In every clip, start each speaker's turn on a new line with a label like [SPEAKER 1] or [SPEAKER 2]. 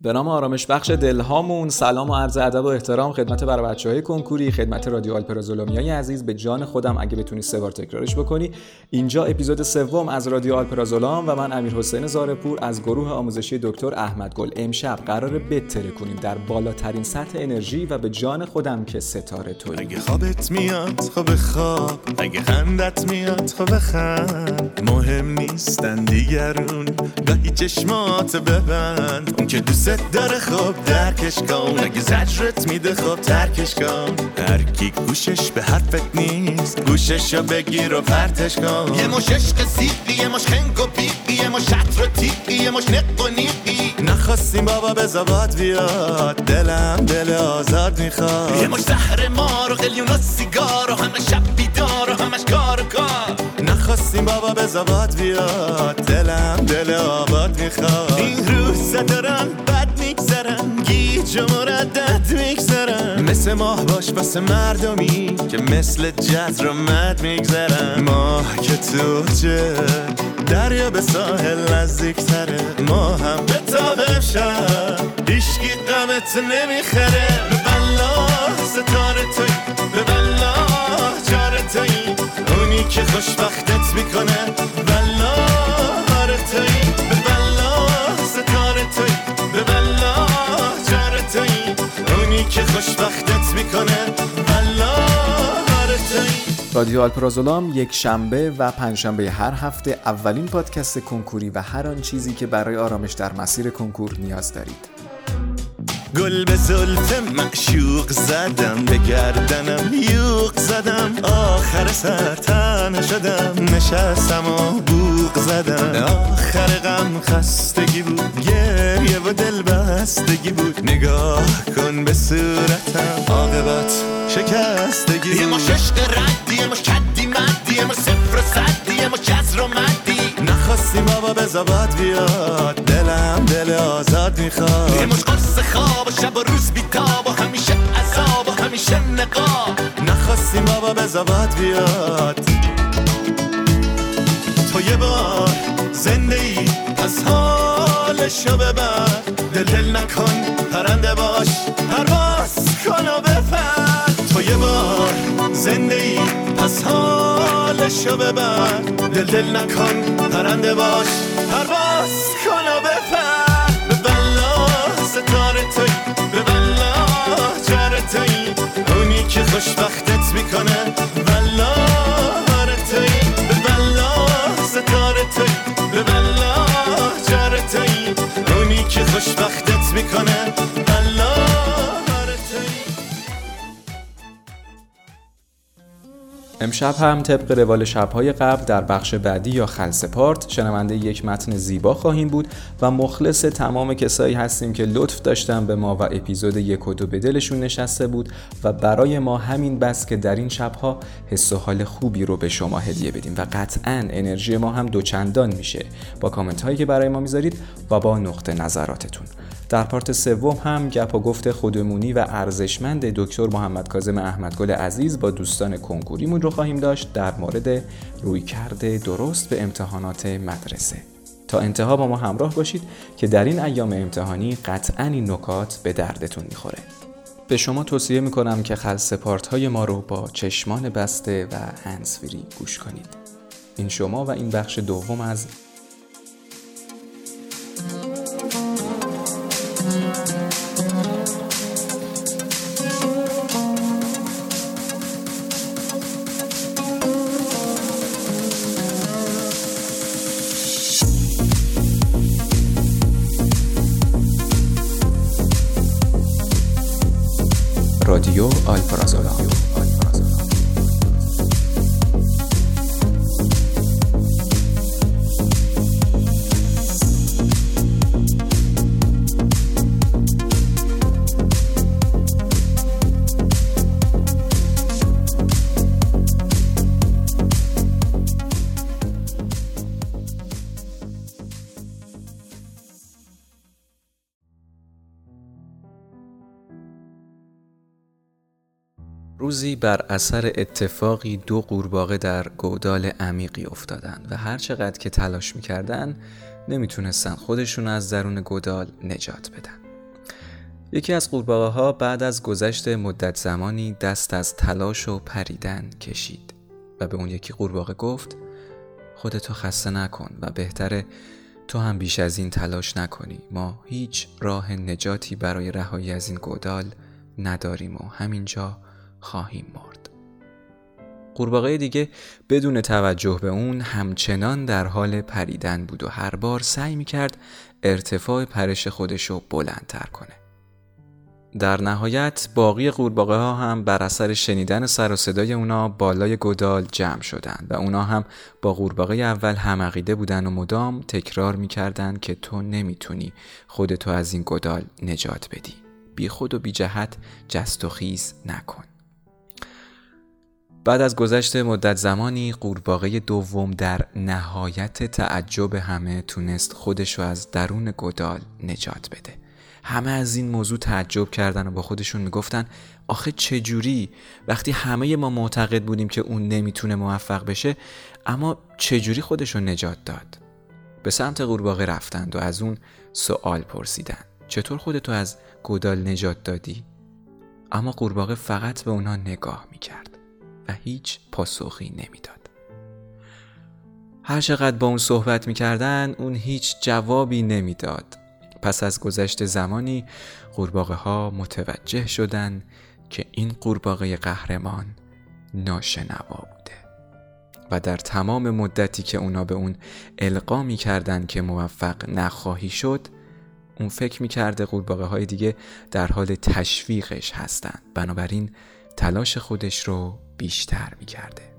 [SPEAKER 1] به نام آرامش بخش دلهامون. سلام و عرض ادب و احترام خدمت برای بچه های کنکوری خدمت رادیو آلپرازولومیای عزیز. به جان خودم اگه بتونی سه بار تکرارش بکنی اینجا اپیزود سوم از رادیو آلپرازولام و من امیر حسین زارپور از گروه آموزشی دکتر احمد گل. امشب قرار بتره کنیم در بالاترین سطح انرژی و به جان خودم که ستاره توی
[SPEAKER 2] اگه خوابت میاد خواب خواب. اگه خندت میاد خواب خند. مهم نیستن دیگرون. گاهی چشمات ببند. اون که داره خوب درکش کن اگه زجرت میده خوب ترکش کن هر کی گوشش به حرفت نیست گوشش رو بگیر و پرتش کن یه مش عشق یه مش خنگ و یه مش شطر و تیقی یه مش نق و نیقی نخواستیم بابا به زباد بیاد دلم دل آزاد می‌خواد یه مش زهر مار و قلیون و سیگار و همه شب بیدار و نخواستیم بابا به زباد بیاد. دلم دل آباد می‌خواد. این روزا دارن بد میگذرن گیج و مردد میگذرن مثل ماه باش واسه مردمی که مثل جزر و مد میگذرن ماه که تو چه؟ دریا به ساحل نزدیک تره ما هم به تابه شد هیشگی قمت نمی‌خره. به بلا ستاره توی به بلا. اونی که خوشبختت می‌کنه بلا آره توی به بلا ستاره توی به بلا جاره توی. اونی که خوشبختت می‌کنه بلا آره توی.
[SPEAKER 1] رادیو آلپرازولام یک شنبه و پنجشنبه هر هفته اولین پادکست کنکوری و هر آن چیزی که برای آرامش در مسیر کنکور نیاز دارید.
[SPEAKER 2] گل به زلف معشوق زدم به گردنم یوق زدم. آخر سر تنه شدم نشستم و بوق زدم. آخر غم خستگی بود گریه و دل بستگی بود. نگاه کن به صورتم. عاقبت شکستگی بود یه عشق ردی یه مش کدی مدی یه مش صفر و صدی یه مش جزر و مدی نخواستیم بابا به زباد بیاد. دلم دل آزاد می‌خواد. یه مش قرص خواب و شب و روز بیتاب و همیشه عذاب و همیشه نقاب. نخواستیم بابا به زباد بیاد. تو یه بار زنده ای از حالشو ببر. دل دل نکن پرنده باش. پرواز کن و بپر. تو یه بار زنده حالشو ببر دل دل نکن پرنده باش. پرواز کن و بپر. به بلا ستاره توی به بلا جره توی. اونی که خوشبختت می‌کنه.
[SPEAKER 1] امشب هم طبق روال شبهای قبل در بخش بعدی یا خلسپارت شنونده یک متن زیبا خواهیم بود و مخلص تمام کسایی هستیم که لطف داشتن به ما و اپیزود یک و دو به دلشون نشسته بود و برای ما همین بس که در این شبها حس و حال خوبی رو به شما هدیه بدیم و قطعا انرژی ما هم دوچندان میشه. با کامنت هایی که برای ما می‌ذارید و با نقطه نظراتتون. در پارت سوم هم گپ و گفت خودمونی و ارزشمند دکتر محمد کاظم احمدگل عزیز با دوستان کنکوریمون رو خواهیم داشت در مورد رویکرد درست به امتحانات مدرسه. تا انتها با ما همراه باشید که در این ایام امتحانی قطعا این نکات به دردتون می‌خوره. به شما توصیه می‌کنم که خلسپارت های ما رو با چشمان بسته و هنسفری گوش کنید. این شما و این بخش دوم از رادیو آلپرازولام روزی بر اثر اتفاقی دو قورباغه در گودال عمیقی افتادند و هر چقدر که تلاش می‌کردن نمی‌تونستن خودشون از درون گودال نجات بدن. یکی از قورباغه ها بعد از گذشت مدت زمانی دست از تلاش و پریدن کشید و به اون یکی قورباغه گفت خودتو خسته نکن و بهتره تو هم بیش از این تلاش نکنی ما هیچ راه نجاتی برای رهایی از این گودال نداریم و همینجا خواهیم مرد. قورباغه دیگه بدون توجه به اون همچنان در حال پریدن بود و هر بار سعی می‌کرد ارتفاع پرش خودشو بلندتر کنه. در نهایت باقی قورباغه ها هم بر اثر شنیدن سر و صدای اونا بالای گودال جمع شدند و اونا هم با قورباغه اول همعقیده بودن و مدام تکرار می‌کردند که تو نمی‌تونی خودتو از این گودال نجات بدی. بی خود و بی جهت جست و خیز نکن. بعد از گذشت مدت زمانی قورباغه دوم در نهایت تعجب همه تونست خودشو از درون گودال نجات بده. همه از این موضوع تعجب کردن و با خودشون می‌گفتن آخه چجوری؟ وقتی همه ما معتقد بودیم که اون نمی‌تونه موفق بشه اما چجوری خودشون نجات داد؟ به سمت قورباغه رفتند و از اون سوال پرسیدن چطور خودتو از گودال نجات دادی؟ اما قورباغه فقط به اونها نگاه می‌کرد. و هیچ پاسخی نمی‌داد. هر چقدر با اون صحبت می‌کردن اون هیچ جوابی نمی‌داد. پس از گذشت زمانی قورباغه ها متوجه شدند که این قورباغه قهرمان ناشنوا بوده. و در تمام مدتی که اونا به اون القا می کردن که موفق نخواهی شد اون فکر می کرده قورباغه های دیگه در حال تشویقش هستند بنابراین تلاش خودش رو بیشتر می کرده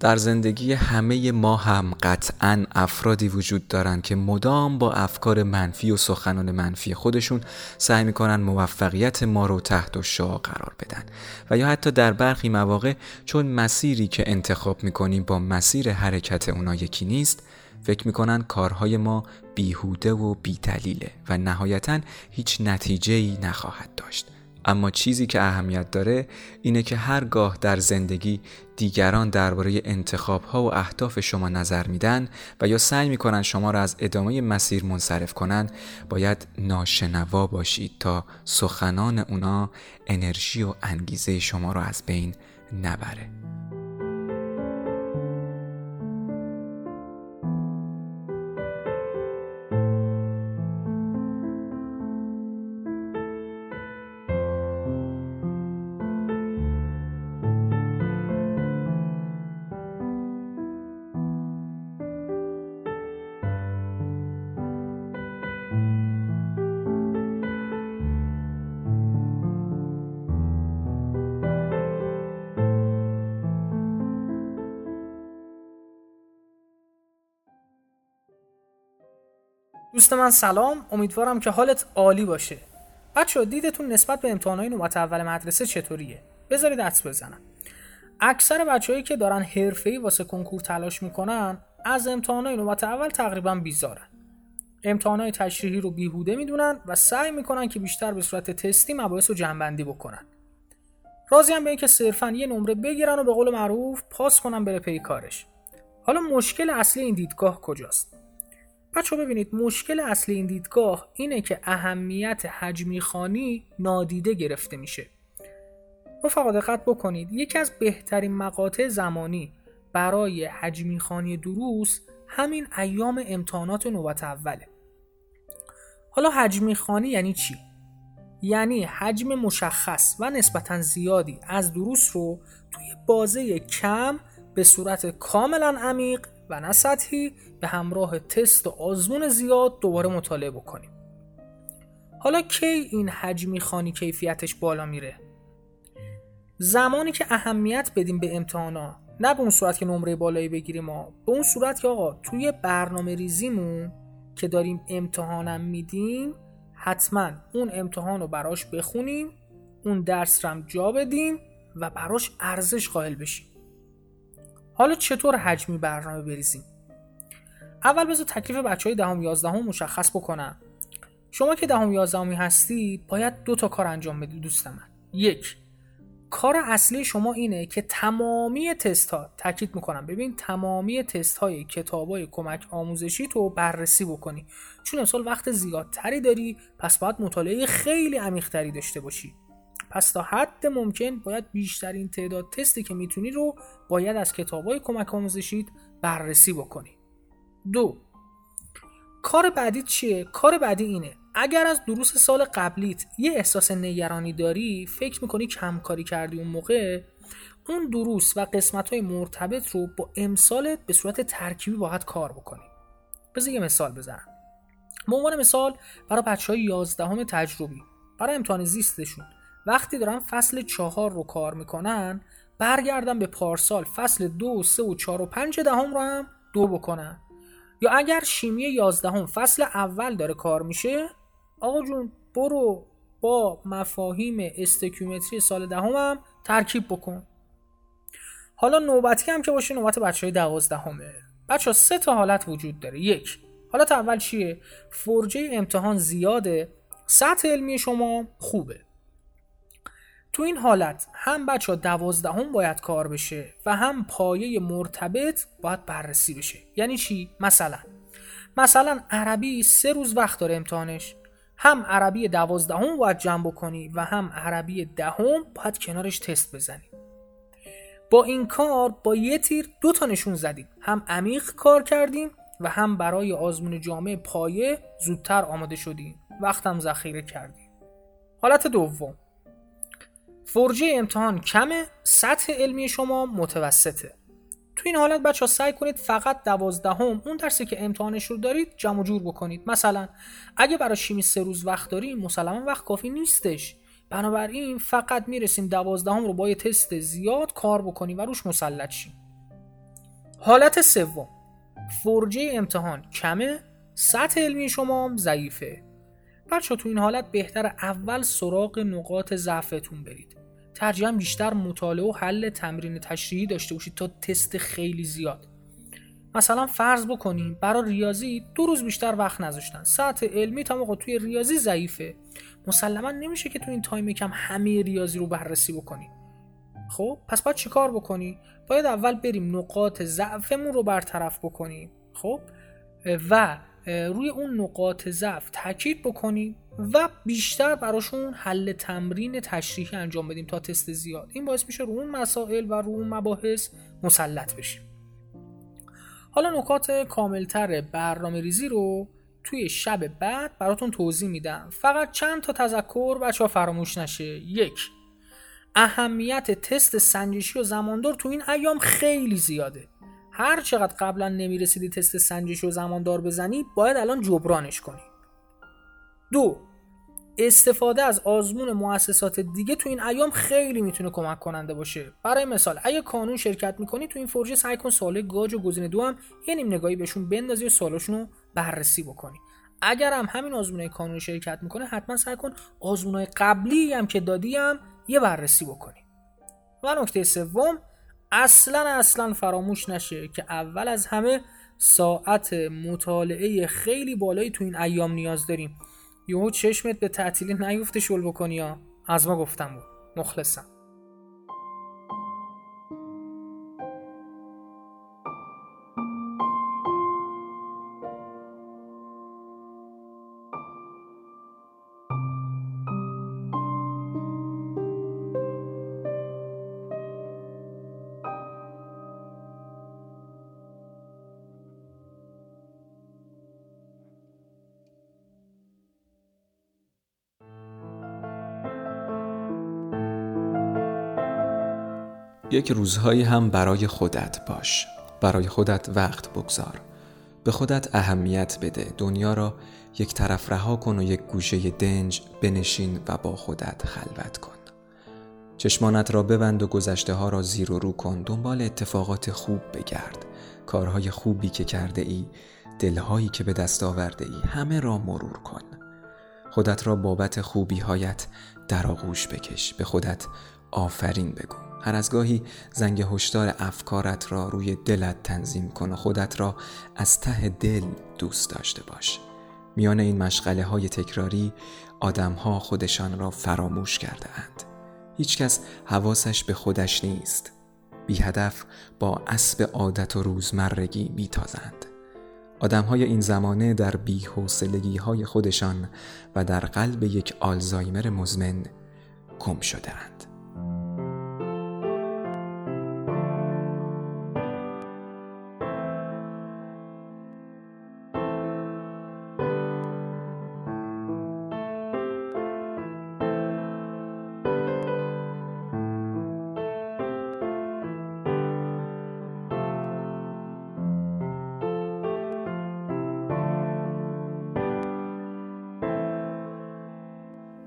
[SPEAKER 1] در زندگی همه ما هم قطعا افرادی وجود دارند که مدام با افکار منفی و سخنان منفی خودشون سعی می‌کنن موفقیت ما رو تحت و شا قرار بدن. و یا حتی در برخی مواقع چون مسیری که انتخاب می‌کنیم با مسیر حرکت اونا یکی نیست فکر می‌کنن کارهای ما بیهوده و بیدلیله و نهایتا هیچ نتیجه نخواهد داشت. اما چیزی که اهمیت داره اینه که هرگاه در زندگی دیگران درباره انتخاب ها و اهداف شما نظر میدن و یا سعی می‌کنن شما را از ادامه مسیر منصرف کنن باید ناشنوا باشید تا سخنان اونا انرژی و انگیزه شما را از بین نبره.
[SPEAKER 3] دوست من سلام. امیدوارم که حالت عالی باشه. بچه دیدتون نسبت به امتحانهای نوبت اول مدرسه چطوریه؟ بذارید عدس بزنم. اکثر بچههایی که دارن حرفه‌ای واسه کنکور تلاش می‌کنن از امتحانهای نوبت اول تقریبا بیزارن. امتحانهای تشریحی رو بیهوده می‌دونن و سعی می‌کنن که بیشتر به صورت تستی مباحث رو جنبندی بکنن. راضی هم به اینکه صرفا یه نمره بگیرن و به قول معروف پاس کنن بره پی کارش. حالا مشکل اصلی این دیدگاه کجاست؟ بچه ببینید مشکل اصلی این دیدگاه اینه که اهمیت حجمی خانی نادیده گرفته میشه رفقا دقت بکنید یکی از بهترین مقاطع زمانی برای حجمی خانی دروس همین ایام امتحانات نوبت اوله حالا حجمی خانی یعنی چی؟ یعنی حجم مشخص و نسبتا زیادی از دروس رو توی بازه کم به صورت کاملا عمیق و نه سطحی به همراه تست و آزمون زیاد دوباره مطالعه بکنیم. حالا کی این حجمی خانی کیفیتش بالا میره؟ زمانی که اهمیت بدیم به امتحانا نه به اون صورت که نمره بالایی بگیریم ما به اون صورت که آقا توی برنامه ریزیمون که داریم امتحانم میدیم حتما اون امتحان رو براش بخونیم اون درس رم جا بدیم و براش ارزش قائل بشیم. حالا چطور حجمی برنامه بریزیم؟ اول بذار تکلیف بچه های دهم یازدهم مشخص بکنم. شما که دهم یازدهمی هستی باید دو تا کار انجام بدی دوست من. یک کار اصلی شما اینه که تمامی تست ها تاکید می‌کنم ببین تمامی تست های کتاب های کمک آموزشی تو بررسی بکنی. چون امسال وقت زیادتری داری پس باید مطالعه خیلی عمیقتری داشته باشی. پس تا حد ممکن باید بیشترین تعداد تستی که می‌تونی رو باید از کتاب های کمک آموزشیت بررسی بکنی. دو کار بعدی چیه؟ کار بعدی اینه. اگر از دروس سال قبلیت یه احساس نگرانی داری فکر می‌کنی کمکاری کردی اون موقع اون دروس و قسمت های مرتبط رو با امسالت به صورت ترکیبی باید کار بکنی. بذار یه مثال بزنم. به عنوان مثال برای بچه های یازدهم تجربی برای امتحان زیستشون وقتی دارن فصل چهار رو کار می‌کنن برگردن به پارسال فصل دو سه و چهار و پنج دهم رو هم دو بکنن. یا اگر شیمی یازدهم فصل اول داره کار میشه آقا جون برو با مفاهیم استکیومتری سال دهم هم ترکیب بکن. حالا نوبتی هم که باشه نوبت بچه های دوازدهمه. بچه ها سه تا حالت وجود داره. یک حالت اول چیه؟ فرجه امتحان زیاده. سطح علمی شما خوبه. تو این حالت هم بچه ها دوازدهم باید کار بشه و هم پایه مرتبط باید بررسی بشه. یعنی چی؟ مثلا. مثلا عربی سه روز وقت داره امتحانش. هم عربی دوازدهم باید جمع بکنی و هم عربی دهم باید کنارش تست بزنی. با این کار با یه تیر دو تا نشون زدیم. هم عمیق کار کردیم و هم برای آزمون جامعه پایه زودتر آماده شدیم. وقتم ذخیره کردیم. حالت دوم. فرجه امتحان کمه سطح علمی شما متوسطه. تو این حالت بچه ها سعی کنید فقط دوازدهم اون درسی که امتحانش رو دارید جمع جور بکنید. مثلا اگه برای شیمی سه روز وقت داریم مسلما وقت کافی نیستش. بنابراین فقط می‌رسیم دوازدهم رو با یه تست زیاد کار بکنیم و روش مسلط شیم. حالت سوم. فرجه امتحان کمه سطح علمی شما ضعیفه. بچه تو این حالت بهتر اول سراغ نقاط ضعفتون برید. ترجیحاً بیشتر مطالعه و حل تمرین تشریحی داشته باشید تا تست خیلی زیاد. مثلا فرض بکنیم برای ریاضی دو روز بیشتر وقت نذاشتن. سطح علمی تا موقع توی ریاضی ضعیفه. مسلما نمیشه که تو این تایم کم همه ریاضی رو بررسی بکنی خب پس باید چیکار بکنی؟ باید اول بریم نقاط ضعفمون رو برطرف بکنیم. خب و روی اون نقاط ضعف تاکید بکنیم و بیشتر براشون حل تمرین تشریحی انجام بدیم تا تست زیاد. این باعث میشه رو اون مسائل و رو اون مباحث مسلط بشیم. حالا نکات کاملتر برنامه ریزی رو توی شب بعد براتون توضیح میدم. فقط چند تا تذکر بچه ها فراموش نشه. یک اهمیت تست سنجشی و زماندار تو این ایام خیلی زیاده. هر چقدر قبلا نمی‌رسیدی تست سنجشی و زماندار بزنی باید الان جبرانش کنی. دو استفاده از آزمون مؤسسات دیگه تو این ایام خیلی می‌تونه کمک کننده باشه. برای مثال اگه کانون شرکت می‌کنی تو این فرجه سعی کن سوال گاج و گزینه دو هم یه نیم نگاهی بهشون بندازی و سوالاشون رو بررسی بکنی. اگر هم همین آزمون کانون شرکت می‌کنه حتما سعی کن آزمون قبلی هم که دادی هم یه بررسی بکنی. و نکته سوم اصلا اصلا فراموش نشه که اول از همه ساعت مطالعه خیلی بالایی تو این ایام نیاز داریم. یهو چشمت به تعطیلی نیفته شل بکنی ها. از ما گفتم بود مخلصم.
[SPEAKER 1] یک روزهایی هم برای خودت باش. برای خودت وقت بگذار. به خودت اهمیت بده. دنیا را یک طرف رها کن و یک گوشه دنج بنشین و با خودت خلوت کن. چشمانت را ببند و گذشته ها را زیر و رو کن. دنبال اتفاقات خوب بگرد. کارهای خوبی که کرده ای دلهایی که به دست آورده ای همه را مرور کن. خودت را بابت خوبی هایت در آغوش بکش. به خودت آفرین بگو. هر از گاهی زنگ هشدار افکارت را روی دلت تنظیم کن و خودت را از ته دل دوست داشته باش. میان این مشغله های تکراری آدم ها خودشان را فراموش کرده اند. هیچکس حواسش به خودش نیست. بی هدف با اسب عادت و روزمرگی میتازند. آدم های این زمانه در بیحوصلگی های خودشان و در قلب یک آلزایمر مزمن گم شدهاند.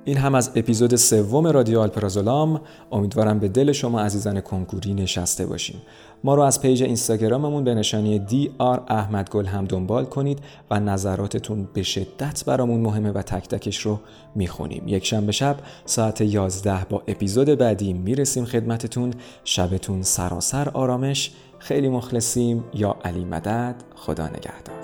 [SPEAKER 1] این هم از اپیزود سوم رادیو آلپرازولام. امیدوارم به دل شما عزیزان کنکوری نشسته باشیم ما رو از page اینستاگراممون به نشانی dr احمد گل هم دنبال کنید و نظراتتون به شدت برامون مهمه و تک تکش رو می‌خونیم. یک شنبه شب ساعت 11 با اپیزود بعدی می‌رسیم خدمتتون. شبتون سراسر آرامش. خیلی مخلصیم. یا علی مدد. خدا نگهدار.